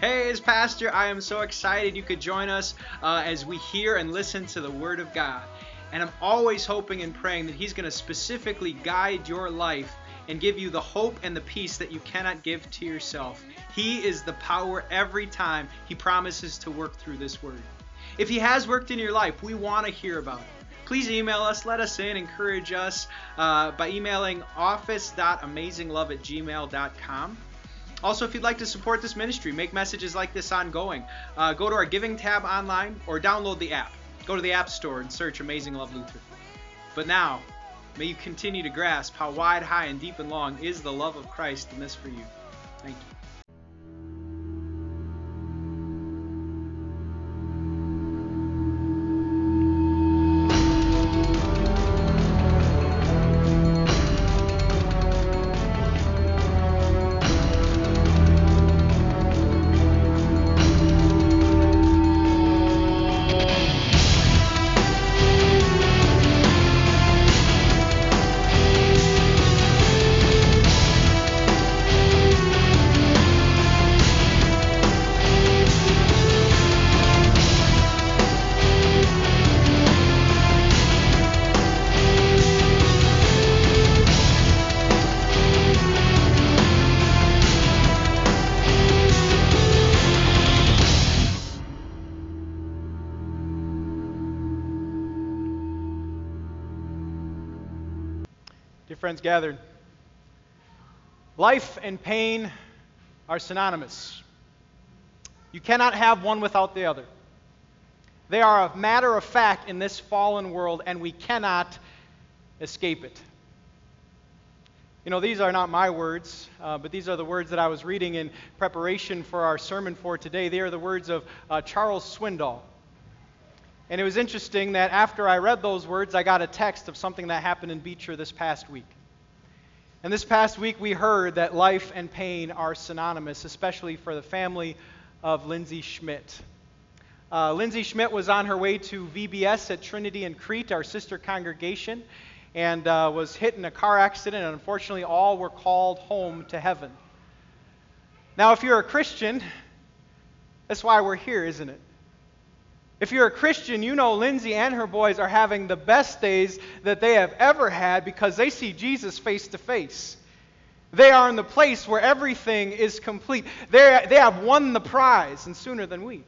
Hey, as pastor, I am so excited you could join us uh, as we hear and listen to the Word of God. And I'm always hoping and praying that He's going to specifically guide your life and give you the hope and the peace that you cannot give to yourself. He is the power every time He promises to work through this Word. If He has worked in your life, we want to hear about it. Please email us, let us in, encourage us uh, by emailing office.amazinglove at gmail.com. Also, if you'd like to support this ministry, make messages like this ongoing, uh, go to our giving tab online or download the app. Go to the App Store and search Amazing Love Lutheran. But now, may you continue to grasp how wide, high, and deep and long is the love of Christ in this for you. Thank you. Friends gathered, life and pain are synonymous. You cannot have one without the other. They are a matter of fact in this fallen world, and we cannot escape it. You know, these are not my words, uh, but these are the words that I was reading in preparation for our sermon for today. They are the words of uh, Charles Swindoll. And it was interesting that after I read those words, I got a text of something that happened in Beecher this past week. And this past week, we heard that life and pain are synonymous, especially for the family of Lindsay Schmidt. Uh, Lindsay Schmidt was on her way to VBS at Trinity in Crete, our sister congregation, and uh, was hit in a car accident, and unfortunately, all were called home to heaven. Now, if you're a Christian, that's why we're here, isn't it? If you're a Christian, you know Lindsay and her boys are having the best days that they have ever had because they see Jesus face to face. They are in the place where everything is complete. They're, they have won the prize, and sooner than we.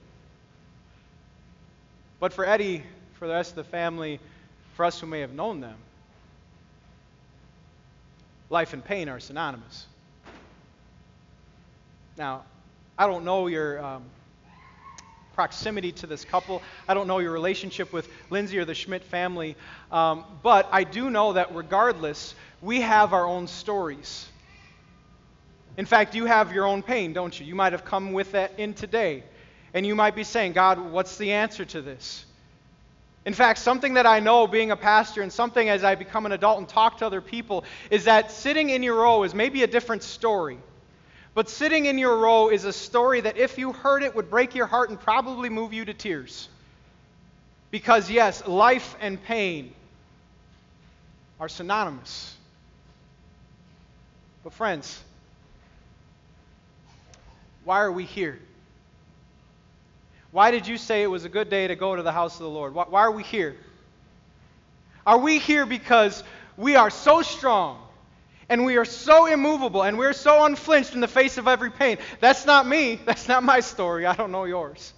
But for Eddie, for the rest of the family, for us who may have known them, life and pain are synonymous. Now, I don't know your. Um, proximity to this couple. I don't know your relationship with Lindsay or the Schmidt family, um, but I do know that regardless, we have our own stories. In fact, you have your own pain, don't you? You might have come with that in today, and you might be saying, God, what's the answer to this? In fact, something that I know being a pastor and something as I become an adult and talk to other people is that sitting in your row is maybe a different story. But sitting in your row is a story that, if you heard it, would break your heart and probably move you to tears. Because, yes, life and pain are synonymous. But, friends, why are we here? Why did you say it was a good day to go to the house of the Lord? Why, are we here? Are we here because we are so strong and we are so immovable and we're so unflinched in the face of every pain. That's not me. That's not my story. I don't know yours.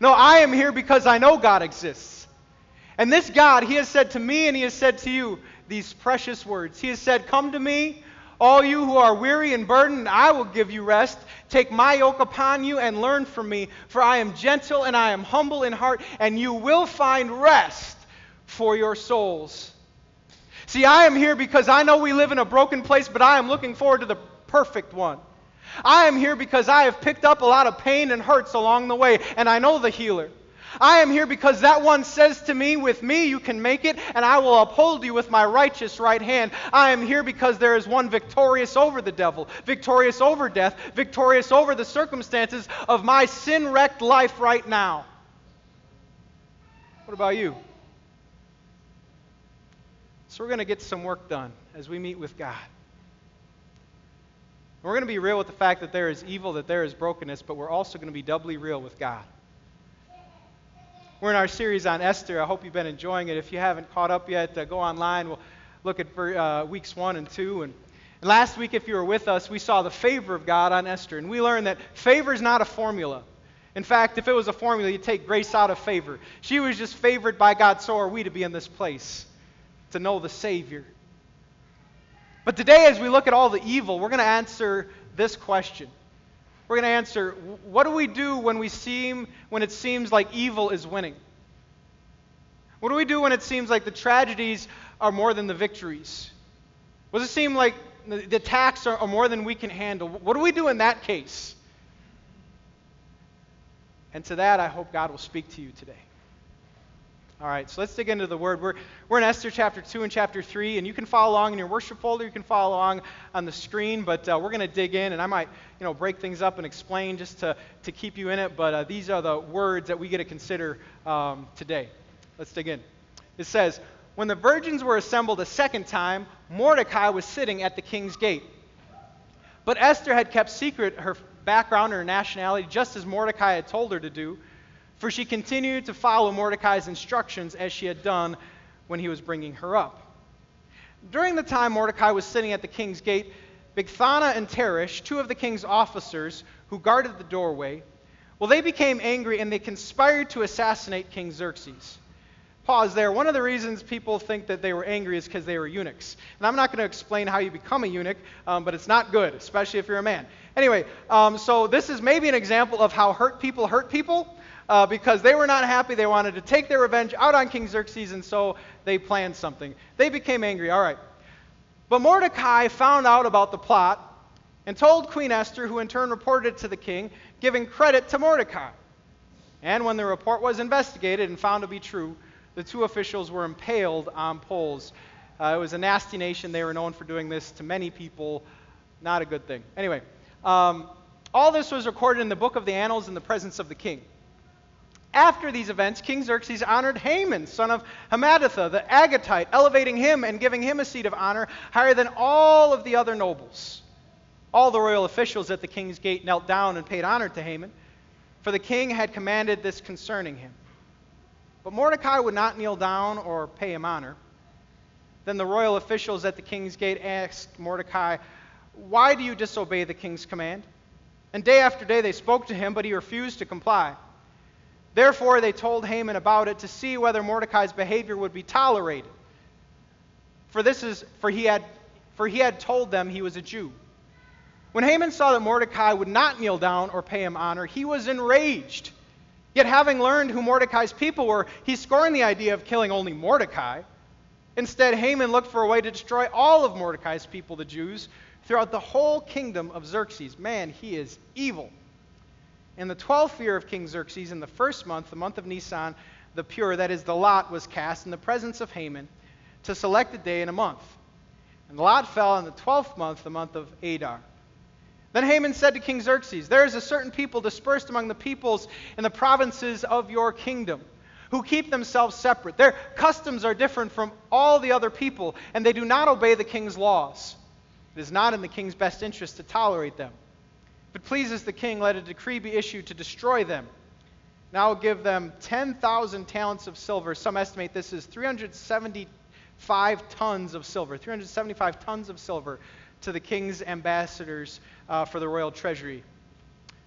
No, I am here because I know God exists. And this God, He has said to me and He has said to you these precious words. He has said, Come to me, all you who are weary and burdened, I will give you rest. Take my yoke upon you and learn from me, for I am gentle and I am humble in heart, and you will find rest for your souls. See, I am here because I know we live in a broken place, but I am looking forward to the perfect one. I am here because I have picked up a lot of pain and hurts along the way, and I know the healer. I am here because that one says to me, With me you can make it, and I will uphold you with my righteous right hand. I am here because there is one victorious over the devil, victorious over death, victorious over the circumstances of my sin wrecked life right now. What about you? So we're going to get some work done as we meet with God. We're going to be real with the fact that there is evil, that there is brokenness, but we're also going to be doubly real with God. We're in our series on Esther. I hope you've been enjoying it. If you haven't caught up yet, uh, go online. We'll look at uh, weeks one and two. And, and last week, if you were with us, we saw the favor of God on Esther. And we learned that favor is not a formula. In fact, if it was a formula, you'd take grace out of favor. She was just favored by God, so are we to be in this place, to know the Savior. But today, as we look at all the evil, we're going to answer this question we're going to answer what do we do when we seem when it seems like evil is winning? What do we do when it seems like the tragedies are more than the victories? Does it seem like the attacks are, are more than we can handle? What do we do in that case? And to that, I hope God will speak to you today. All right, so let's dig into the word. We're, we're in Esther chapter 2 and chapter 3, and you can follow along in your worship folder. You can follow along on the screen, but uh, we're going to dig in, and I might you know, break things up and explain just to, to keep you in it, but uh, these are the words that we get to consider um, today. Let's dig in. It says, When the virgins were assembled a second time, Mordecai was sitting at the king's gate. But Esther had kept secret her background and her nationality, just as Mordecai had told her to do for she continued to follow Mordecai's instructions as she had done when he was bringing her up. During the time Mordecai was sitting at the king's gate, Bigthana and Teresh, two of the king's officers who guarded the doorway, well, they became angry and they conspired to assassinate King Xerxes. Pause there. One of the reasons people think that they were angry is because they were eunuchs. And I'm not going to explain how you become a eunuch, um, but it's not good, especially if you're a man. Anyway, um, so this is maybe an example of how hurt people hurt people uh, because they were not happy. They wanted to take their revenge out on King Xerxes, and so they planned something. They became angry. All right. But Mordecai found out about the plot and told Queen Esther, who in turn reported it to the king, giving credit to Mordecai. And when the report was investigated and found to be true, the two officials were impaled on poles. Uh, it was a nasty nation. They were known for doing this to many people. Not a good thing. Anyway, um, all this was recorded in the book of the annals in the presence of the king. After these events, King Xerxes honored Haman, son of Hammedatha, the Agagite, elevating him and giving him a seat of honor higher than all of the other nobles. All the royal officials at the king's gate knelt down and paid honor to Haman, for the king had commanded this concerning him. But Mordecai would not kneel down or pay him honor. Then the royal officials at the king's gate asked Mordecai, Why do you disobey the king's command? And day after day they spoke to him, but he refused to comply. Therefore, they told Haman about it to see whether Mordecai's behavior would be tolerated. For, this is, for, he had, for he had told them he was a Jew. When Haman saw that Mordecai would not kneel down or pay him honor, he was enraged. Yet, having learned who Mordecai's people were, he scorned the idea of killing only Mordecai. Instead, Haman looked for a way to destroy all of Mordecai's people, the Jews, throughout the whole kingdom of Xerxes. Man, he is evil. In the twelfth year of King Xerxes, in the first month, the month of Nisan, the pur, that is, the lot, was cast in the presence of Haman to select a day and a month. And the lot fell in the twelfth month, the month of Adar. Then Haman said to King Xerxes, There is a certain people dispersed among the peoples in the provinces of your kingdom who keep themselves separate. Their customs are different from all the other people, and they do not obey the king's laws. It is not in the king's best interest to tolerate them. It pleases the king, let a decree be issued to destroy them. Now give them 10,000 talents of silver. Some estimate this is 375 tons of silver. 375 tons of silver to the king's ambassadors uh, for the royal treasury.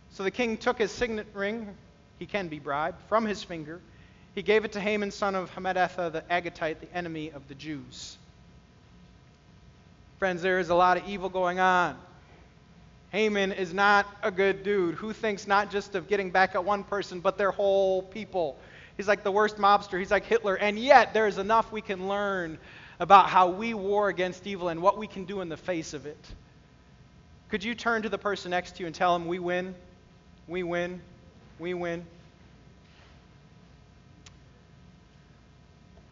So the king took his signet ring, he can be bribed, from his finger. He gave it to Haman, son of Hammedatha, the Agagite, the enemy of the Jews. Friends, there is a lot of evil going on. Haman is not a good dude who thinks not just of getting back at one person, but their whole people. He's like the worst mobster. He's like Hitler. And yet, there is enough we can learn about how we war against evil and what we can do in the face of it. Could you turn to the person next to you and tell him, We win, we win, we win?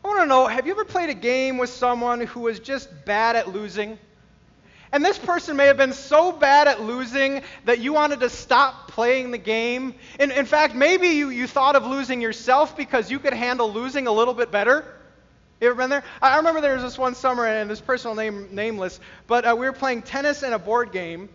I want to know have you ever played a game with someone who was just bad at losing? And this person may have been so bad at losing that you wanted to stop playing the game. In, in fact, maybe you, you thought of losing yourself because you could handle losing a little bit better. You ever been there? I remember there was this one summer, and this personal name nameless, but uh, we were playing tennis and a board game.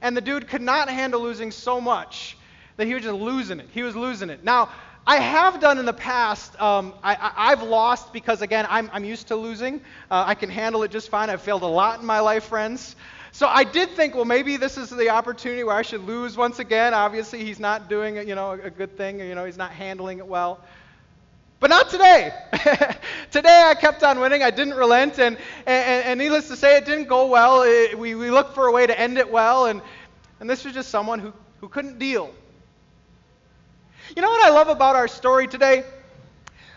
And the dude could not handle losing so much that he was just losing it. He was losing it. Now, I have done in the past, um, I, have lost because, again, I'm, I'm used to losing. Uh, I can handle it just fine. I've failed a lot in my life, friends. So I did think, well, maybe this is the opportunity where I should lose once again. Obviously, he's not doing, you know, a good thing. You know, he's not handling it well. But not today. today I kept on winning. I didn't relent. And, and, and needless to say, it didn't go well. It, we, we looked for a way to end it well. And, and this was just someone who, who couldn't deal. You know what I love about our story today?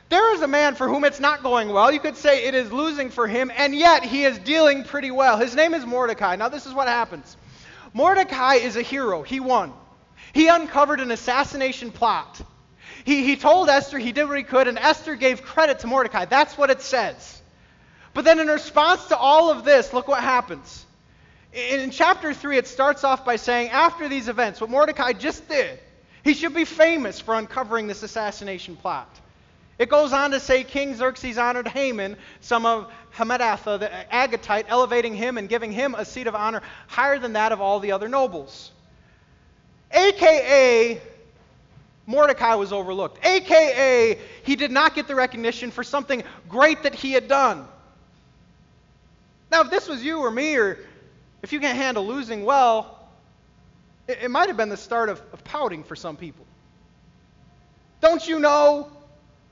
There is a man for whom it's not going well. You could say it is losing for him, and yet he is dealing pretty well. His name is Mordecai. Now, this is what happens Mordecai is a hero. He won. He uncovered an assassination plot. He, he told Esther he did what he could, and Esther gave credit to Mordecai. That's what it says. But then, in response to all of this, look what happens. In, in chapter 3, it starts off by saying, after these events, what Mordecai just did, he should be famous for uncovering this assassination plot. It goes on to say King Xerxes honored Haman, son of Hammedatha, the Agagite, elevating him and giving him a seat of honor higher than that of all the other nobles. AKA, Mordecai was overlooked. AKA, he did not get the recognition for something great that he had done. Now, if this was you or me, or if you can't handle losing well, it, it might have been the start of, of pouting for some people. Don't you know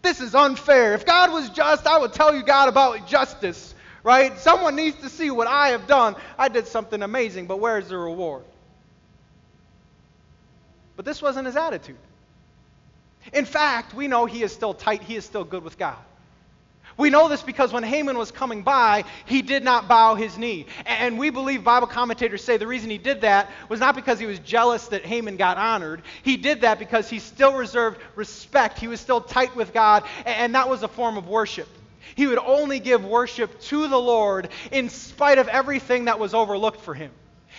this is unfair. If God was just, I would tell you God about justice, right? Someone needs to see what I have done. I did something amazing, but where's the reward? But this wasn't his attitude. In fact, we know he is still tight, he is still good with God. We know this because when Haman was coming by, he did not bow his knee. And we believe Bible commentators say the reason he did that was not because he was jealous that Haman got honored. He did that because he still reserved respect. He was still tight with God, and that was a form of worship. He would only give worship to the Lord in spite of everything that was overlooked for him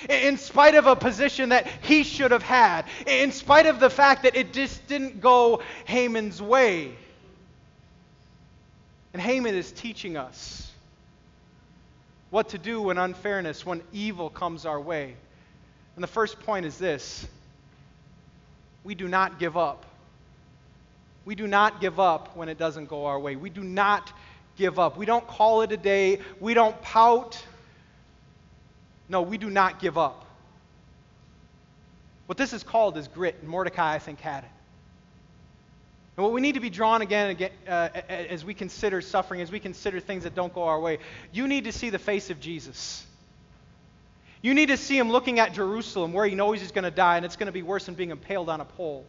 in spite of a position that he should have had, in spite of the fact that it just didn't go Haman's way. And Haman is teaching us what to do when unfairness, when evil comes our way. And the first point is this we do not give up. We do not give up when it doesn't go our way. We do not give up. We don't call it a day. We don't pout. No, we do not give up. What this is called is grit, and Mordecai, I think, had it. And what we need to be drawn again, again uh, as we consider suffering, as we consider things that don't go our way, you need to see the face of Jesus. You need to see him looking at Jerusalem where he knows he's going to die, and it's going to be worse than being impaled on a pole.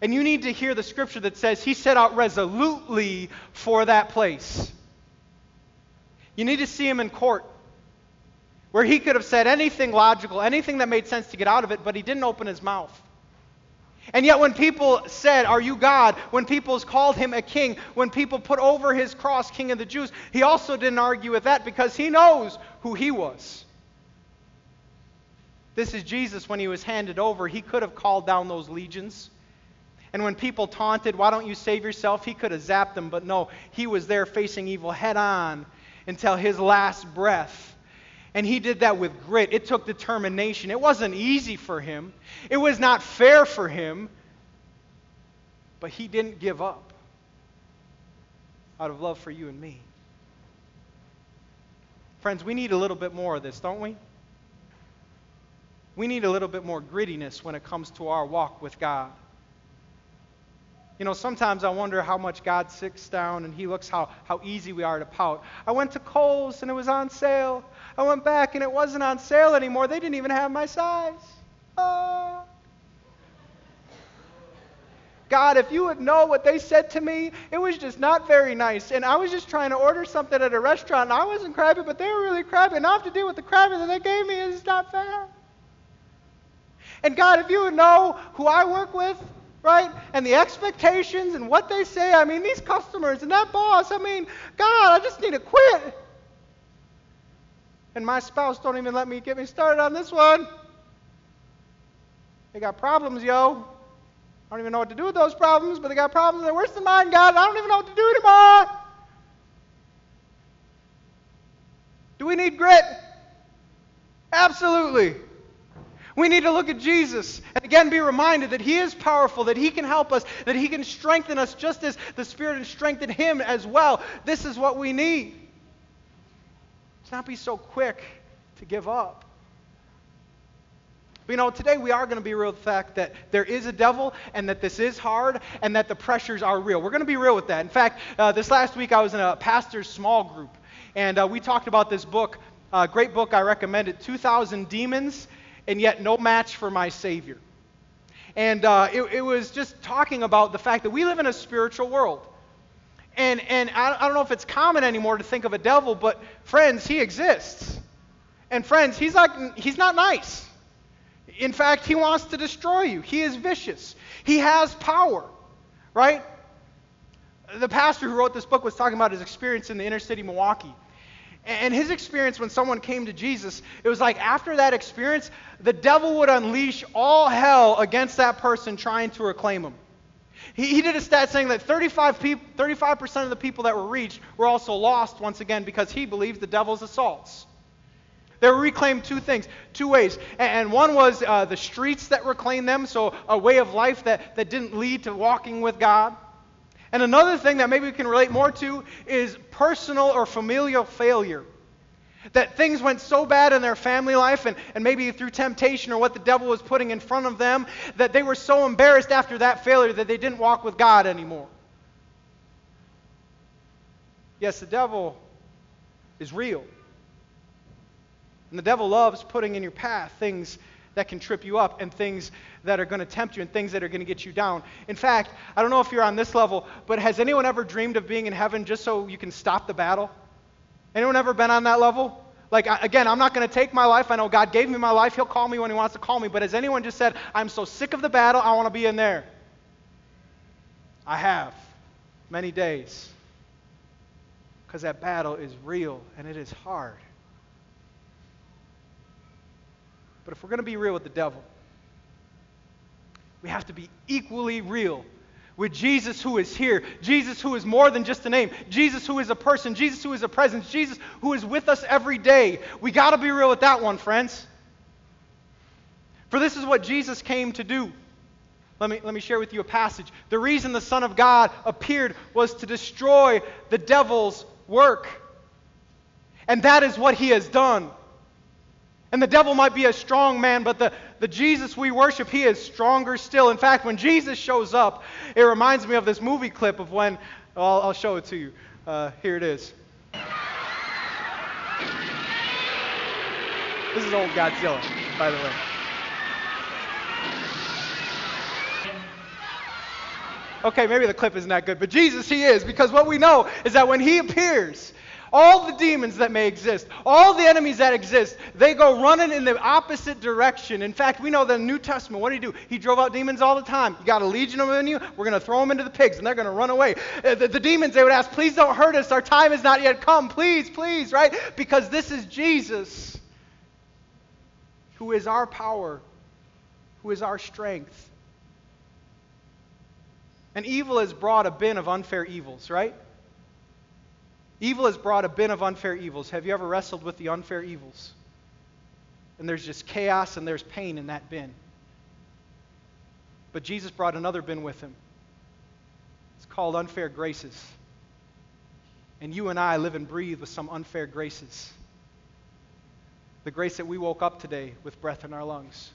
And you need to hear the scripture that says he set out resolutely for that place. You need to see him in court where he could have said anything logical, anything that made sense to get out of it, but he didn't open his mouth. And yet, when people said, Are you God? When people called him a king, when people put over his cross, King of the Jews, he also didn't argue with that because he knows who he was. This is Jesus when he was handed over. He could have called down those legions. And when people taunted, Why don't you save yourself? He could have zapped them, but no, he was there facing evil head on until his last breath. And he did that with grit. It took determination. It wasn't easy for him, it was not fair for him, but he didn't give up out of love for you and me. Friends, we need a little bit more of this, don't we? We need a little bit more grittiness when it comes to our walk with God. You know, sometimes I wonder how much God sits down and he looks how, how easy we are to pout. I went to Kohl's and it was on sale. I went back and it wasn't on sale anymore. They didn't even have my size. Oh. God, if you would know what they said to me, it was just not very nice. And I was just trying to order something at a restaurant, and I wasn't crabby, but they were really crabby. And I have to deal with the crabby that they gave me is not fair. And God, if you would know who I work with, right? And the expectations and what they say. I mean, these customers and that boss. I mean, God, I just need to quit. And my spouse don't even let me get me started on this one. They got problems, yo. I don't even know what to do with those problems, but they got problems. They're worse than mine, God. I don't even know what to do anymore. Do we need grit? Absolutely. We need to look at Jesus and again be reminded that He is powerful, that He can help us, that He can strengthen us just as the Spirit has strengthened Him as well. This is what we need. Not be so quick to give up. But you know, today we are going to be real with the fact that there is a devil and that this is hard and that the pressures are real. We're going to be real with that. In fact, uh, this last week I was in a pastor's small group and uh, we talked about this book, uh, great book, I recommend it 2,000 Demons and Yet No Match for My Savior. And uh, it, it, was just talking about the fact that we live in a spiritual world. And, and I, I don't know if it's common anymore to think of a devil, but friends, he exists. And friends, he's not, he's not nice. In fact, he wants to destroy you. He is vicious. He has power, right? The pastor who wrote this book was talking about his experience in the inner city Milwaukee. And his experience when someone came to Jesus, it was like after that experience, the devil would unleash all hell against that person trying to reclaim him. He, he did a stat saying that 35 people, 35% of the people that were reached were also lost once again because he believes the devil's assaults. They were reclaimed two things, two ways. And one was uh, the streets that reclaimed them, so a way of life that, that didn't lead to walking with God. And another thing that maybe we can relate more to is personal or familial failure. That things went so bad in their family life, and, and maybe through temptation or what the devil was putting in front of them, that they were so embarrassed after that failure that they didn't walk with God anymore. Yes, the devil is real. And the devil loves putting in your path things that can trip you up and things that are going to tempt you and things that are going to get you down. In fact, I don't know if you're on this level, but has anyone ever dreamed of being in heaven just so you can stop the battle? Anyone ever been on that level? Like, again, I'm not going to take my life. I know God gave me my life. He'll call me when He wants to call me. But has anyone just said, I'm so sick of the battle, I want to be in there? I have. Many days. Because that battle is real and it is hard. But if we're going to be real with the devil, we have to be equally real with Jesus who is here, Jesus who is more than just a name, Jesus who is a person, Jesus who is a presence, Jesus who is with us every day. We got to be real with that one, friends. For this is what Jesus came to do. Let me, let me share with you a passage. The reason the Son of God appeared was to destroy the devil's work. And that is what he has done. And the devil might be a strong man, but the, the Jesus we worship, he is stronger still. In fact, when Jesus shows up, it reminds me of this movie clip of when, I'll, I'll show it to you. Uh, here it is. This is old Godzilla, by the way. Okay, maybe the clip isn't that good, but Jesus, he is, because what we know is that when he appears, all the demons that may exist, all the enemies that exist, they go running in the opposite direction. In fact, we know the New Testament, what did he do? He drove out demons all the time. You got a legion of them in you, we're going to throw them into the pigs, and they're going to run away. Uh, the, the demons, they would ask, please don't hurt us. Our time has not yet come. Please, please, right? Because this is Jesus, who is our power, who is our strength. And evil has brought a bin of unfair evils, right? Evil has brought a bin of unfair evils. Have you ever wrestled with the unfair evils? And there's just chaos and there's pain in that bin. But Jesus brought another bin with him. It's called unfair graces. And you and I live and breathe with some unfair graces. The grace that we woke up today with breath in our lungs.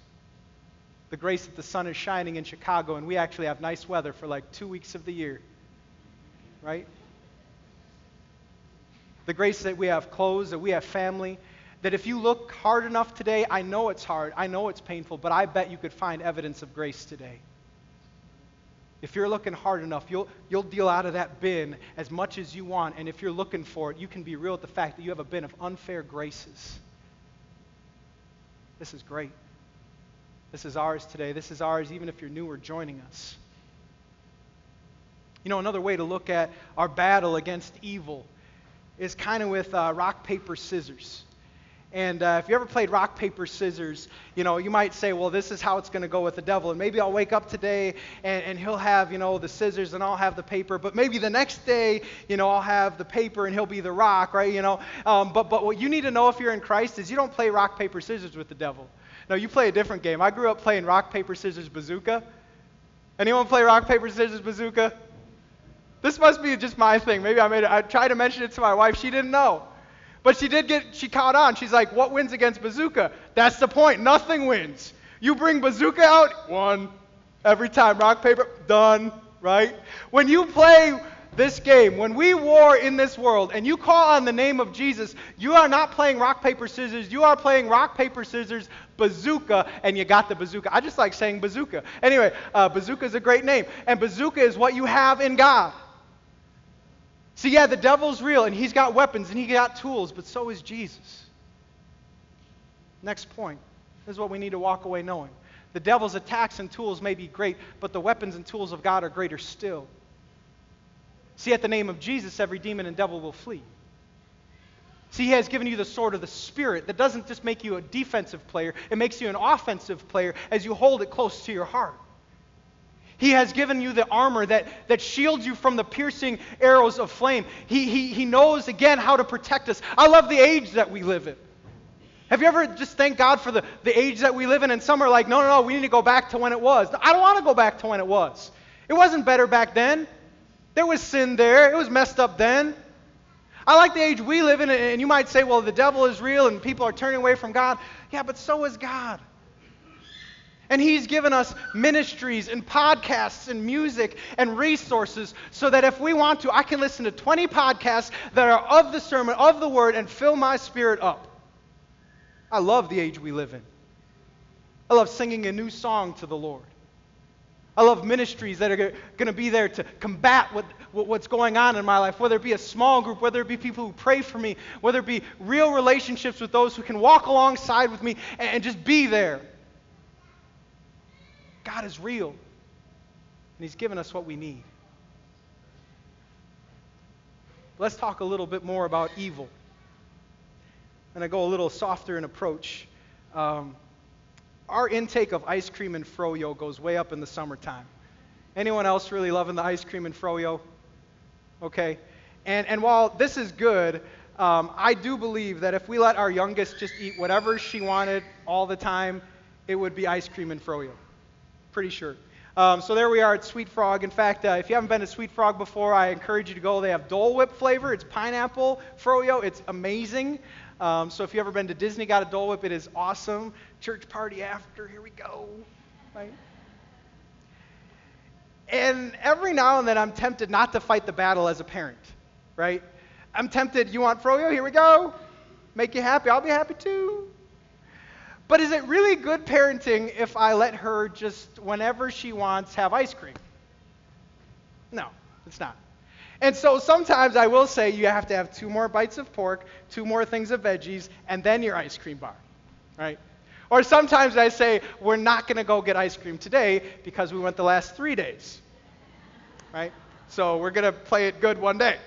The grace that the sun is shining in Chicago and we actually have nice weather for like two weeks of the year. Right? The grace that we have clothes, that we have family, that if you look hard enough today, I know it's hard, I know it's painful, but I bet you could find evidence of grace today. If you're looking hard enough, you'll, you'll deal out of that bin as much as you want. And if you're looking for it, you can be real with the fact that you have a bin of unfair graces. This is great. This is ours today. This is ours even if you're new or joining us. You know, another way to look at our battle against evil is kind of with uh, rock, paper, scissors. And uh, if you ever played rock, paper, scissors, you know, you might say, well, this is how it's going to go with the devil. And maybe I'll wake up today and, and he'll have, you know, the scissors and I'll have the paper. But maybe the next day, you know, I'll have the paper and he'll be the rock, right? You know, um, but, but what you need to know if you're in Christ is you don't play rock, paper, scissors with the devil. No, you play a different game. I grew up playing rock, paper, scissors, bazooka. Anyone play rock, paper, scissors, bazooka? This must be just my thing. Maybe I made it. I tried to mention it to my wife. She didn't know. But she did get, she caught on. She's like, what wins against bazooka? That's the point. Nothing wins. You bring bazooka out, one. Every time. Rock, paper, done. Right? When you play this game, when we war in this world and you call on the name of Jesus, you are not playing rock, paper, scissors. You are playing rock, paper, scissors, bazooka, and you got the bazooka. I just like saying bazooka. Anyway, uh, bazooka is a great name. And bazooka is what you have in God. See, yeah, the devil's real and he's got weapons and he got tools, but so is Jesus. Next point. This is what we need to walk away knowing. The devil's attacks and tools may be great, but the weapons and tools of God are greater still. See, at the name of Jesus, every demon and devil will flee. See, He has given you the sword of the Spirit that doesn't just make you a defensive player, it makes you an offensive player as you hold it close to your heart. He has given you the armor that, that shields you from the piercing arrows of flame. He, he, he knows, again, how to protect us. I love the age that we live in. Have you ever just thanked God for the, the age that we live in? And some are like, no, no, no, we need to go back to when it was. I don't want to go back to when it was. It wasn't better back then. There was sin there, it was messed up then. I like the age we live in, and you might say, well, the devil is real and people are turning away from God. Yeah, but so is God. And He's given us ministries and podcasts and music and resources so that if we want to, I can listen to 20 podcasts that are of the sermon, of the word, and fill my spirit up. I love the age we live in. I love singing a new song to the Lord. I love ministries that are going to be there to combat what, what's going on in my life, whether it be a small group, whether it be people who pray for me, whether it be real relationships with those who can walk alongside with me and, and just be there. God is real, and He's given us what we need. Let's talk a little bit more about evil. And I go a little softer in approach. Um, our intake of ice cream and froyo goes way up in the summertime. Anyone else really loving the ice cream and froyo? Okay. And, and while this is good, um, I do believe that if we let our youngest just eat whatever she wanted all the time, it would be ice cream and froyo. Pretty sure. Um, so there we are at Sweet Frog. In fact, uh, if you haven't been to Sweet Frog before, I encourage you to go. They have Dole Whip flavor. It's pineapple froyo. It's amazing. Um, so if you've ever been to Disney, got a Dole Whip, it is awesome. Church party after, here we go. Right? And every now and then I'm tempted not to fight the battle as a parent, right? I'm tempted, you want froyo? Here we go. Make you happy. I'll be happy too. But is it really good parenting if I let her just, whenever she wants, have ice cream? No, it's not. And so sometimes I will say you have to have two more bites of pork, two more things of veggies, and then your ice cream bar, right? Or sometimes I say we're not going to go get ice cream today because we went the last three days, right? So we're going to play it good one day,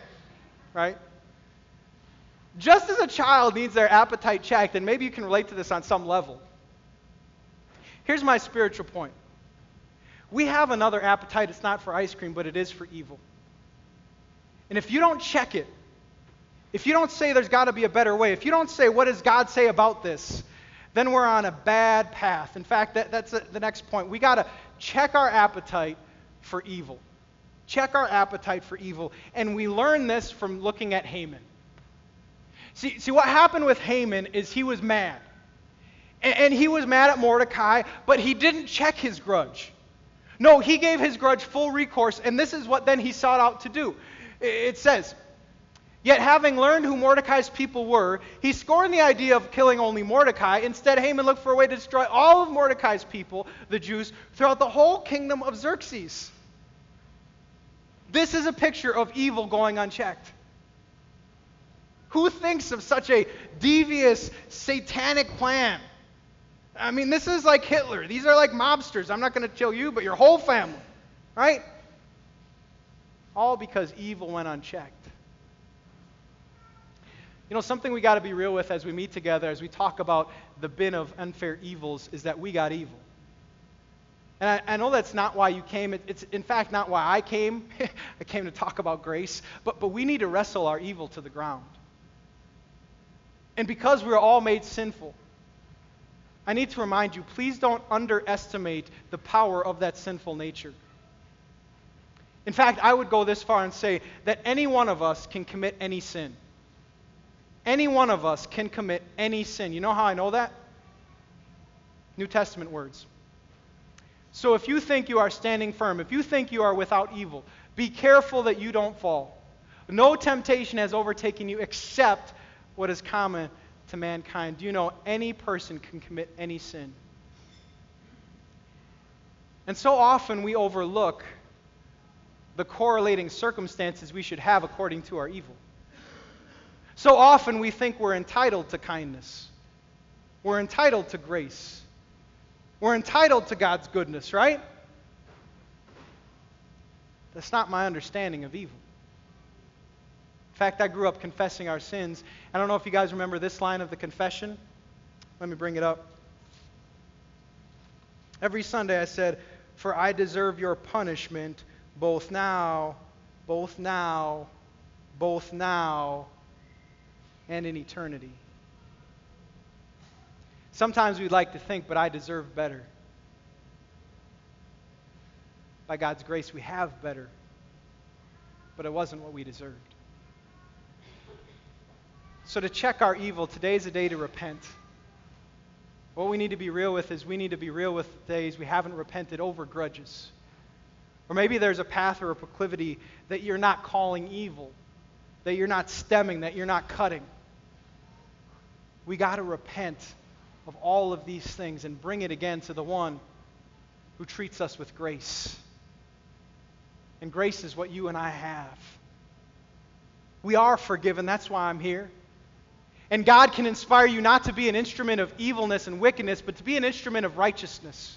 right? Just as a child needs their appetite checked, and maybe you can relate to this on some level. Here's my spiritual point. We have another appetite. It's not for ice cream, but it is for evil. And if you don't check it, if you don't say there's got to be a better way, if you don't say, what does God say about this, then we're on a bad path. In fact, that, that's the next point. We got to check our appetite for evil. Check our appetite for evil. And we learn this from looking at Haman. See, see what happened with Haman is he was mad. And, and he was mad at Mordecai, but he didn't check his grudge. No, he gave his grudge full recourse, and this is what then he sought out to do. It says, Yet having learned who Mordecai's people were, he scorned the idea of killing only Mordecai. Instead, Haman looked for a way to destroy all of Mordecai's people, the Jews, throughout the whole kingdom of Xerxes. This is a picture of evil going unchecked. Who thinks of such a devious, satanic plan? I mean, this is like Hitler. These are like mobsters. I'm not going to kill you, but your whole family, right? All because evil went unchecked. You know, something we got to be real with as we meet together, as we talk about the bin of unfair evils, is that we got evil. And I, I know that's not why you came. It, it's, in fact, not why I came. I came to talk about grace. But, but we need to wrestle our evil to the ground. And because we're all made sinful, I need to remind you please don't underestimate the power of that sinful nature. In fact, I would go this far and say that any one of us can commit any sin. Any one of us can commit any sin. You know how I know that? New Testament words. So if you think you are standing firm, if you think you are without evil, be careful that you don't fall. No temptation has overtaken you except what is common to mankind. Do you know any person can commit any sin? And so often we overlook the correlating circumstances we should have according to our evil. So often we think we're entitled to kindness, we're entitled to grace, we're entitled to God's goodness, right? That's not my understanding of evil. In fact, I grew up confessing our sins. I don't know if you guys remember this line of the confession. Let me bring it up. Every Sunday I said, For I deserve your punishment both now, both now, both now, and in eternity. Sometimes we'd like to think, but I deserve better. By God's grace, we have better, but it wasn't what we deserved. So, to check our evil, today is a day to repent. What we need to be real with is we need to be real with the days we haven't repented over grudges. Or maybe there's a path or a proclivity that you're not calling evil, that you're not stemming, that you're not cutting. We got to repent of all of these things and bring it again to the one who treats us with grace. And grace is what you and I have. We are forgiven. That's why I'm here. And God can inspire you not to be an instrument of evilness and wickedness, but to be an instrument of righteousness.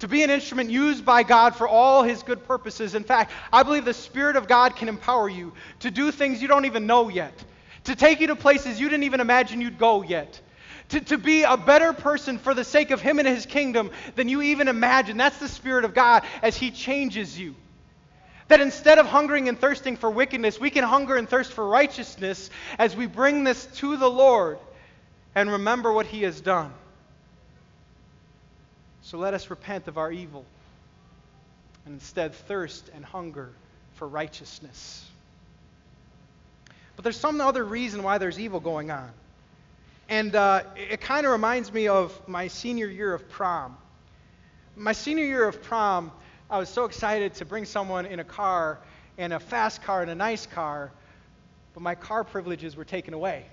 To be an instrument used by God for all his good purposes. In fact, I believe the Spirit of God can empower you to do things you don't even know yet, to take you to places you didn't even imagine you'd go yet, to, to be a better person for the sake of Him and His kingdom than you even imagine. That's the Spirit of God as He changes you. That instead of hungering and thirsting for wickedness, we can hunger and thirst for righteousness as we bring this to the Lord and remember what He has done. So let us repent of our evil and instead thirst and hunger for righteousness. But there's some other reason why there's evil going on. And uh, it kind of reminds me of my senior year of prom. My senior year of prom, I was so excited to bring someone in a car, and a fast car and a nice car, but my car privileges were taken away.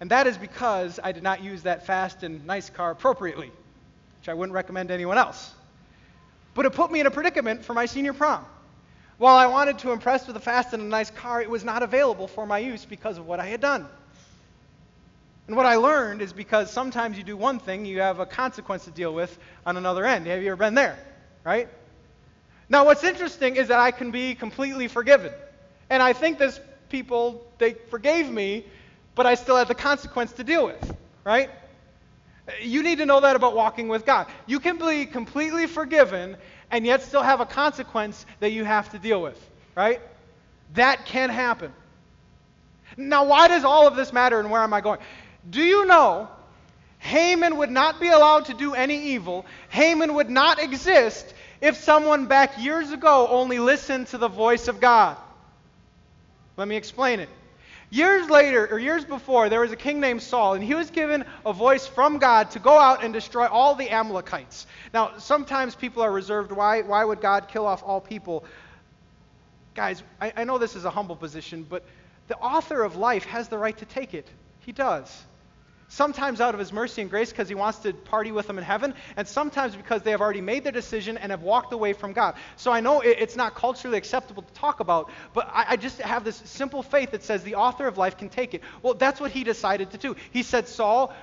And that is because I did not use that fast and nice car appropriately, which I wouldn't recommend to anyone else. But it put me in a predicament for my senior prom. While I wanted to impress with a fast and a nice car, it was not available for my use because of what I had done. And what I learned is because sometimes you do one thing, you have a consequence to deal with on another end. Have you ever been there? Right? Now, what's interesting is that I can be completely forgiven. And I think this people, they forgave me, but I still had the consequence to deal with. Right? You need to know that about walking with God. You can be completely forgiven and yet still have a consequence that you have to deal with, right? That can happen. Now, why does all of this matter and where am I going? Do you know Haman would not be allowed to do any evil? Haman would not exist if someone back years ago only listened to the voice of God. Let me explain it. Years later, or years before, there was a king named Saul, and he was given a voice from God to go out and destroy all the Amalekites. Now, sometimes people are reserved. Why, why would God kill off all people? Guys, I, I know this is a humble position, but the author of life has the right to take it. He does. Sometimes out of his mercy and grace because he wants to party with them in heaven, and sometimes because they have already made their decision and have walked away from God. So I know it's not culturally acceptable to talk about, but I, just have this simple faith that says the author of life can take it. Well, that's what he decided to do. He said, Saul,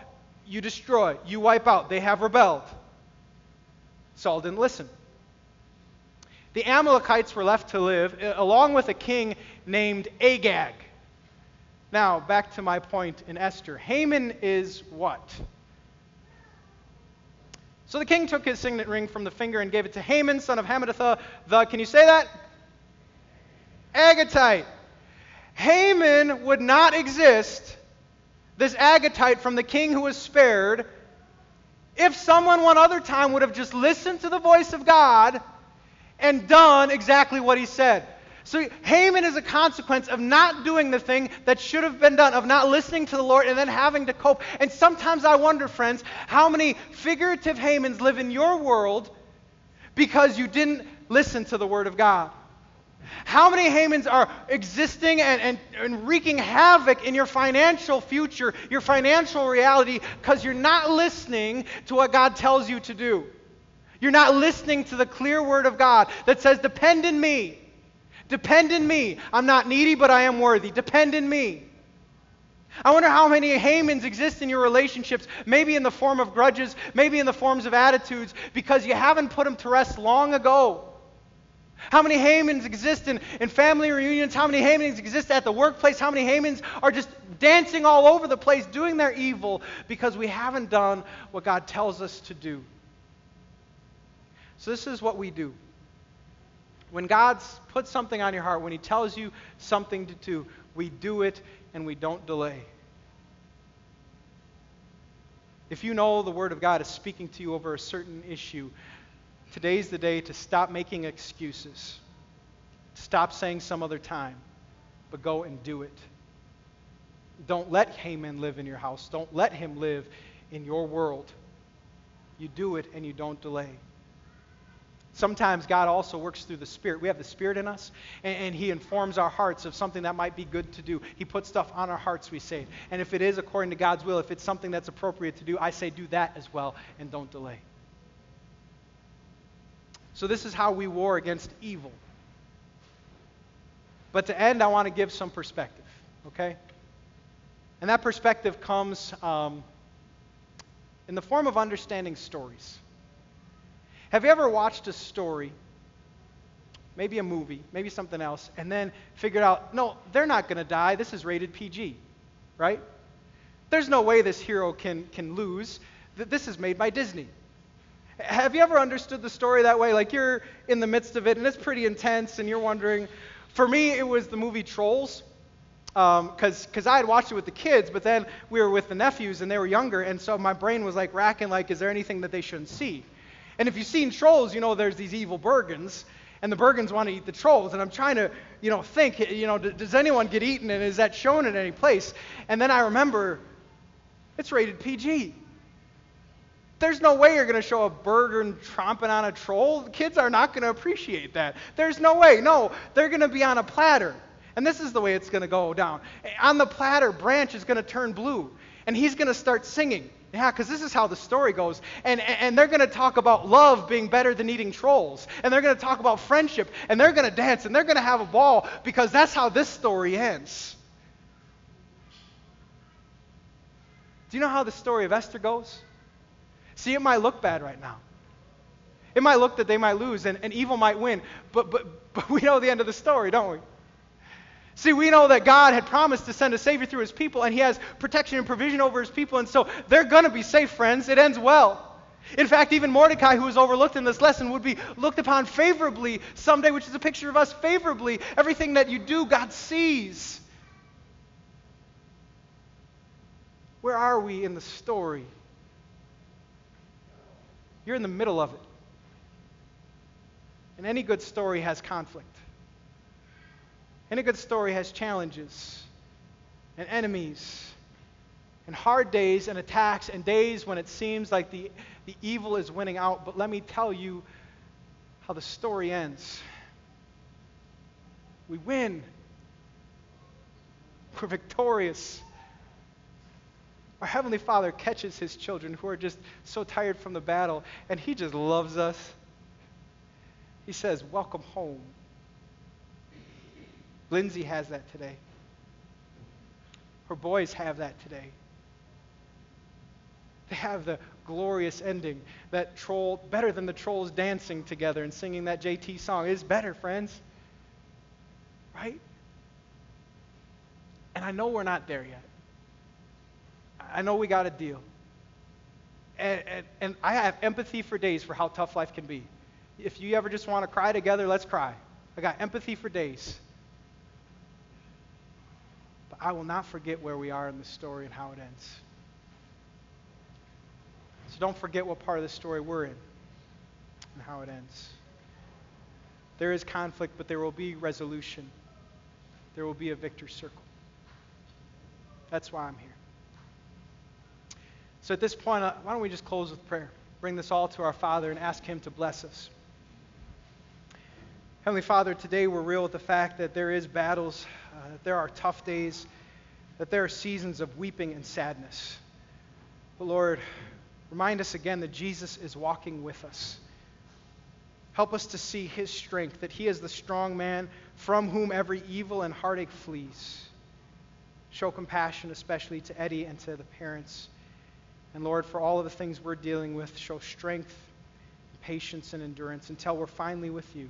you destroy, you wipe out. They have rebelled. Saul didn't listen. The Amalekites were left to live along with a king named Agag. Now, back to my point in Esther. Haman is what? So the king took his signet ring from the finger and gave it to Haman, son of Hammedatha, the, can you say that? Agagite. Haman would not exist, this Agagite from the king who was spared, If someone one other time would have just listened to the voice of God and done exactly what he said. So Haman is a consequence of not doing the thing that should have been done, of not listening to the Lord and then having to cope. And sometimes I wonder, friends, how many figurative Hamans live in your world because you didn't listen to the Word of God. How many Hamans are existing and, and, and wreaking havoc in your financial future, your financial reality, because you're not listening to what God tells you to do? You're not listening to the clear word of God that says, Depend in me. Depend in me. I'm not needy, but I am worthy. Depend in me. I wonder how many Hamans exist in your relationships, maybe in the form of grudges, maybe in the forms of attitudes, because you haven't put them to rest long ago. How many Hamans exist in, in family reunions? How many Hamans exist at the workplace? How many Hamans are just dancing all over the place doing their evil because we haven't done what God tells us to do? So, this is what we do. When God puts something on your heart, when He tells you something to do, we do it and we don't delay. If you know the Word of God is speaking to you over a certain issue, today's the day to stop making excuses. Stop saying some other time, but go and do it. Don't let Haman live in your house. Don't let him live in your world. You do it and you don't delay. Sometimes God also works through the Spirit. We have the Spirit in us, and, and, He informs our hearts of something that might be good to do. He puts stuff on our hearts, we say. And if it is according to God's will, if it's something that's appropriate to do, I say do that as well, and don't delay. So, this is how we war against evil. But to end, I want to give some perspective, okay? And that perspective comes um, in the form of understanding stories. Have you ever watched a story, maybe a movie, maybe something else, and then figured out, no, they're not going to die. This is rated PG, right? There's no way this hero can, can lose. This is made by Disney. Have you ever understood the story that way? Like you're in the midst of it and it's pretty intense and you're wondering. For me, it was the movie Trolls because um, I had watched it with the kids, but then we were with the nephews and they were younger, and so my brain was like racking, like, is there anything that they shouldn't see? And if you've seen trolls, you know there's these evil Bergens, and the Bergens want to eat the trolls. And I'm trying to, you know, think, you know, does anyone get eaten, and is that shown in any place? And then I remember, it's rated PG. There's no way you're going to show a Bergen tromping on a troll. Kids are not going to appreciate that. There's no way. No, they're going to be on a platter. And this is the way it's going to go down. On the platter, Branch is going to turn blue, and he's going to start singing. Yeah, because this is how the story goes. And, and they're going to talk about love being better than eating trolls. And they're going to talk about friendship. And they're going to dance. And they're going to have a ball because that's how this story ends. Do you know how the story of Esther goes? See, it might look bad right now. It might look that they might lose and, and evil might win. But, but, but we know the end of the story, don't we? See, we know that God had promised to send a Savior through His people, and He has protection and provision over His people, and so they're going to be safe, friends. It ends well. In fact, even Mordecai, who was overlooked in this lesson, would be looked upon favorably someday, which is a picture of us favorably. Everything that you do, God sees. Where are we in the story? You're in the middle of it. And any good story has conflict. Any good story has challenges and enemies and hard days and attacks and days when it seems like the, the evil is winning out. But let me tell you how the story ends. We win. We're victorious. Our Heavenly Father catches His children who are just so tired from the battle, and He just loves us. He says, Welcome home. Lindsay has that today. Her boys have that today. They have the glorious ending. That troll, better than the trolls dancing together and singing that JT song. is better, friends. Right? And I know we're not there yet. I know we got a deal. And, and, and I have empathy for days for how tough life can be. If you ever just want to cry together, let's cry. I got empathy for days. I will not forget where we are in the story and how it ends. So don't forget what part of the story we're in and how it ends. There is conflict, but there will be resolution. There will be a victor circle. That's why I'm here. So at this point, uh, why don't we just close with prayer? Bring this all to our Father and ask Him to bless us. Heavenly Father, today we're real with the fact that there is battles, uh, that there are tough days, that there are seasons of weeping and sadness. But Lord, remind us again that Jesus is walking with us. Help us to see his strength, that he is the strong man from whom every evil and heartache flees. Show compassion, especially to Eddie and to the parents. And Lord, for all of the things we're dealing with, show strength, patience, and endurance until we're finally with you.